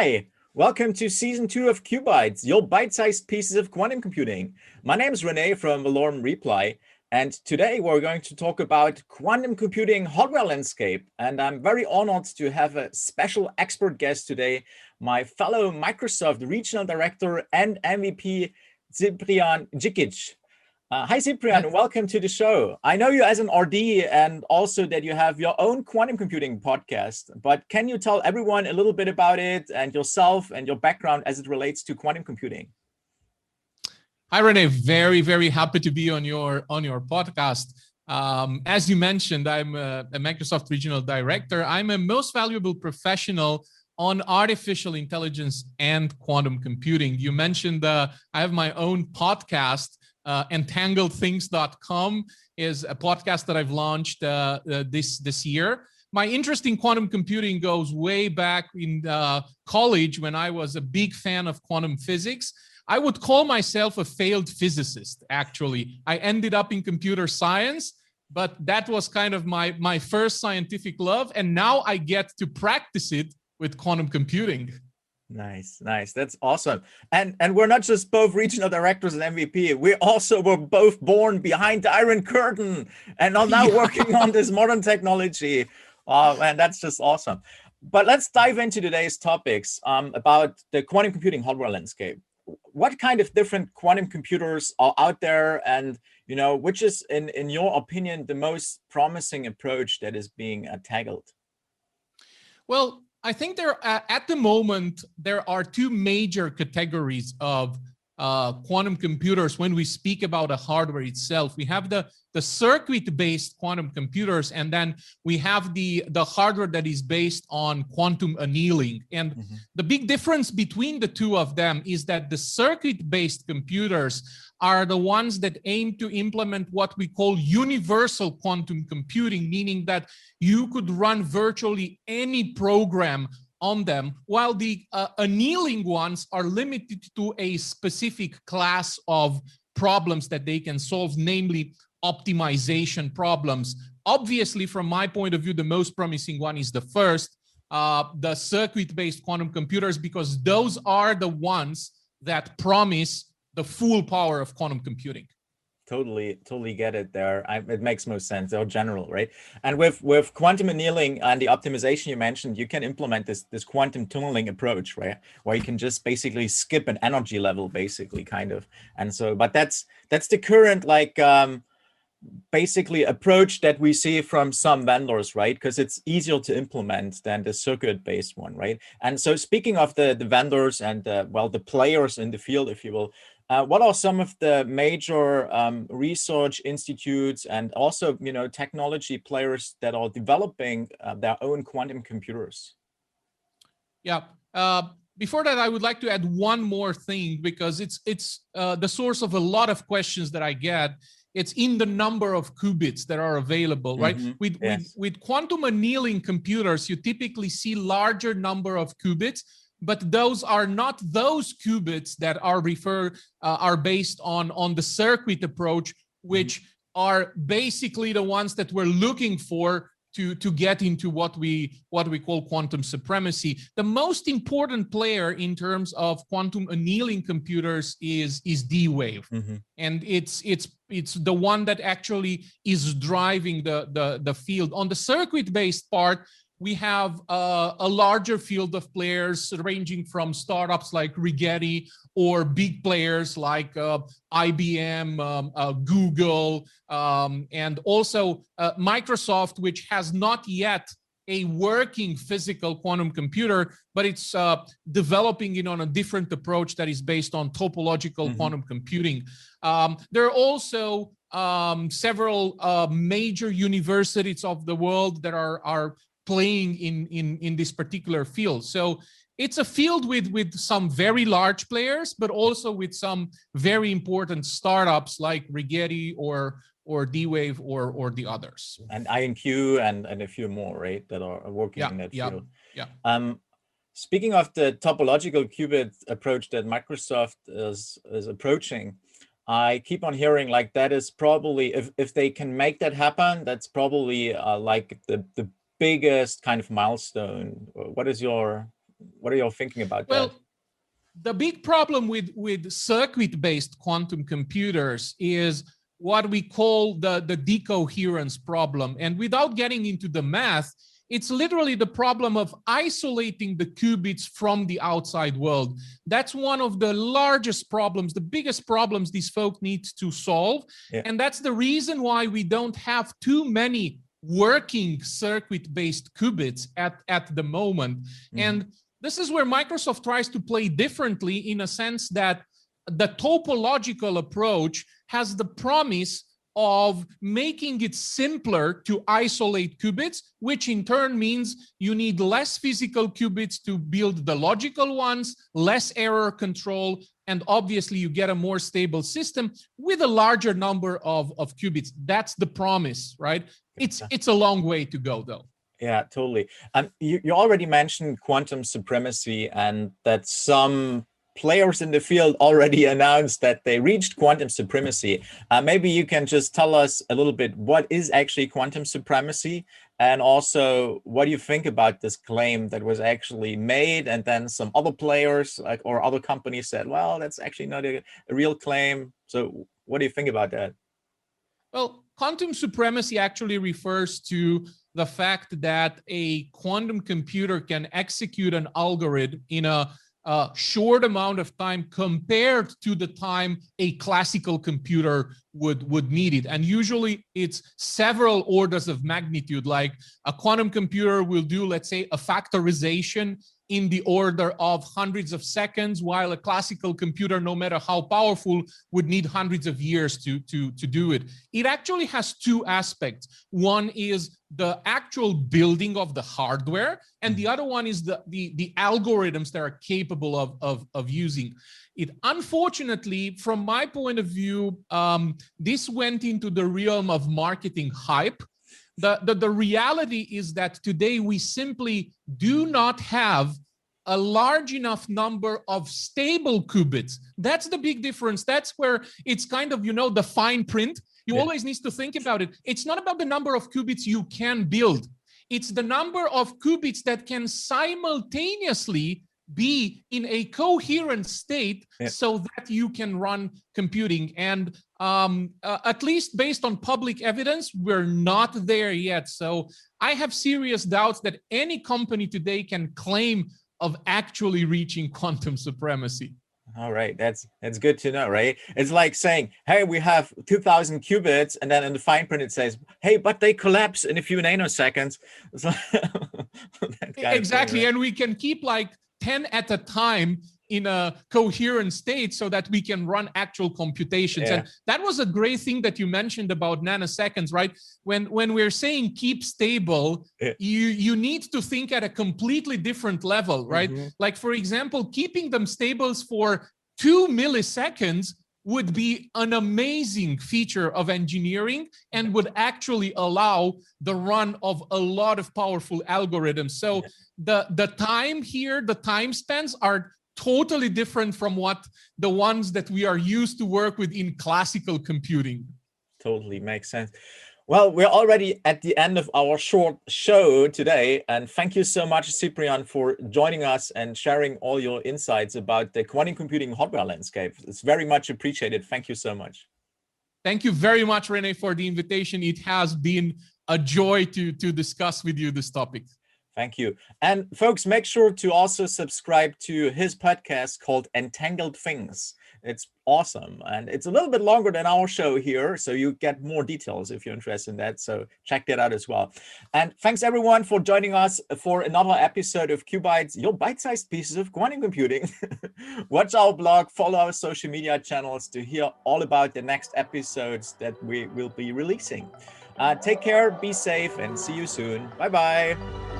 Hi, welcome to season two of QuBites, your bite-sized pieces of quantum computing. My name is Rene from Valorem Reply, and today we're going to talk about quantum computing hardware landscape. And I'm very honored to have a special expert guest today, my fellow Microsoft regional director and MVP, Ciprian Jichici. Uh, hi, Ciprian. Welcome to the show. I know you as an RD and also that you have your own quantum computing podcast, but can you tell everyone a little bit about it and yourself and your background as it relates to quantum computing? Hi, Rene. Very, very happy to be on your on your podcast. Um, as you mentioned, I'm a, a Microsoft regional director. I'm a most valuable professional on artificial intelligence and quantum computing. You mentioned uh, I have my own podcast uh, entangledthings.com is a podcast that I've launched uh, uh, this this year. My interest in quantum computing goes way back in uh, college when I was a big fan of quantum physics. I would call myself a failed physicist. Actually, I ended up in computer science, but that was kind of my my first scientific love, and now I get to practice it with quantum computing. Nice, nice. That's awesome. And and we're not just both regional directors and MVP. We also were both born behind the Iron Curtain and are now yeah. working on this modern technology. Oh man, that's just awesome. But let's dive into today's topics um, about the quantum computing hardware landscape. What kind of different quantum computers are out there, and you know, which is, in in your opinion, the most promising approach that is being uh, tackled? Well, I think there at the moment there are two major categories of uh, quantum computers when we speak about the hardware itself. We have the the circuit-based quantum computers, and then we have the the hardware that is based on quantum annealing. And mm-hmm. the big difference between the two of them is that the circuit-based computers are the ones that aim to implement what we call universal quantum computing, meaning that you could run virtually any program on them, while the uh, annealing ones are limited to a specific class of problems that they can solve, namely optimization problems. Obviously, from my point of view, the most promising one is the first, uh, the circuit-based quantum computers, because those are the ones that promise the full power of quantum computing totally totally get it there. I, it makes most sense they're general right? And with with quantum annealing and the optimization you mentioned you can implement this this quantum tunneling approach right? Where you can just basically skip an energy level basically kind of. And so but that's that's the current like um basically approach that we see from some vendors right? Because it's easier to implement than the circuit based one right? And so speaking of the the vendors and uh, well the players in the field if you will uh, what are some of the major um, research institutes and also, you know, technology players that are developing uh, their own quantum computers? Yeah. Uh, before that, I would like to add one more thing because it's it's uh, the source of a lot of questions that I get. It's in the number of qubits that are available, right? Mm -hmm. With, yes. with with quantum annealing computers, you typically see larger number of qubits but those are not those qubits that are refer uh, are based on on the circuit approach which mm-hmm. are basically the ones that we're looking for to to get into what we what we call quantum supremacy the most important player in terms of quantum annealing computers is is d-wave mm-hmm. and it's it's it's the one that actually is driving the the the field on the circuit based part we have uh, a larger field of players ranging from startups like Rigetti or big players like uh, IBM, um, uh, Google, um, and also uh, Microsoft, which has not yet a working physical quantum computer, but it's uh, developing it on a different approach that is based on topological mm-hmm. quantum computing. Um, there are also um, several uh, major universities of the world that are are playing in in in this particular field. So it's a field with with some very large players but also with some very important startups like rigetti or or d-wave or or the others. And IonQ and and a few more right that are working yeah, in that yeah, field. yeah. Um speaking of the topological qubit approach that microsoft is is approaching I keep on hearing like that is probably if, if they can make that happen, that's probably uh, like the the biggest kind of milestone? Uh, what is your what are you thinking about well, that? the big problem with with circuit-based quantum computers is what we call the the decoherence problem. And without getting into the math, it's literally the problem of isolating the qubits from the outside world. That's one of the largest problems, the biggest problems these folk need to solve. Yeah. And that's the reason why we don't have too many working circuit-based qubits at, at the moment. Mm-hmm. And this is where Microsoft tries to play differently in a sense that the topological approach has the promise of making it simpler to isolate qubits, which in turn means you need less physical qubits to build the logical ones, less error control, and obviously you get a more stable system with a larger number of, of qubits. That's the promise, right? It's it's a long way to go though. Yeah, totally. Um, you, you already mentioned quantum supremacy and that some players in the field already announced that they reached quantum supremacy. Uh, maybe you can just tell us a little bit what is actually quantum supremacy and also what do you think about this claim that was actually made and then some other players like or other companies said, well, that's actually not a, a real claim. So what do you think about that? Well, quantum supremacy actually refers to the fact that a quantum computer can execute an algorithm in a a short amount of time compared to the time a classical computer would would need it. And usually it's several orders of magnitude like a quantum computer will do let's say a factorization in the order of hundreds of seconds, while a classical computer, no matter how powerful, would need hundreds of years to, to, to do it. It actually has two aspects. One is the actual building of the hardware, and the other one is the, the, the algorithms that are capable of, of, of using it. Unfortunately, from my point of view, um, this went into the realm of marketing hype the, the, the reality is that today we simply do not have a large enough number of stable qubits. That's the big difference. That's where it's kind of, you know, the fine print. You yeah. always need to think about it. It's not about the number of qubits you can build. It's the number of qubits that can simultaneously be in a coherent state yeah. so that you can run computing. And um, uh, at least based on public evidence, we're not there yet. So I have serious doubts that any company today can claim of actually reaching quantum supremacy. All right, that's that's good to know, right? It's like saying, "Hey, we have 2,000 qubits," and then in the fine print it says, "Hey, but they collapse in a few nanoseconds." exactly, thing, right? and we can keep like 10 at a time in a coherent state so that we can run actual computations yeah. and that was a great thing that you mentioned about nanoseconds right when when we're saying keep stable yeah. you you need to think at a completely different level right mm-hmm. like for example keeping them stables for 2 milliseconds would be an amazing feature of engineering and would actually allow the run of a lot of powerful algorithms. So the, the time here, the time spans are totally different from what the ones that we are used to work with in classical computing. Totally makes sense. Well, we're already at the end of our short show today. And thank you so much, Ciprian, for joining us and sharing all your insights about the quantum computing hardware landscape. It's very much appreciated. Thank you so much. Thank you very much, Rene, for the invitation. It has been a joy to, to discuss with you this topic. Thank you. And folks, make sure to also subscribe to his podcast called Entangled Things. It's awesome. And it's a little bit longer than our show here. So you get more details if you're interested in that. So check that out as well. And thanks everyone for joining us for another episode of QuBites, your bite sized pieces of quantum computing. Watch our blog, follow our social media channels to hear all about the next episodes that we will be releasing. Uh, take care, be safe, and see you soon. Bye bye.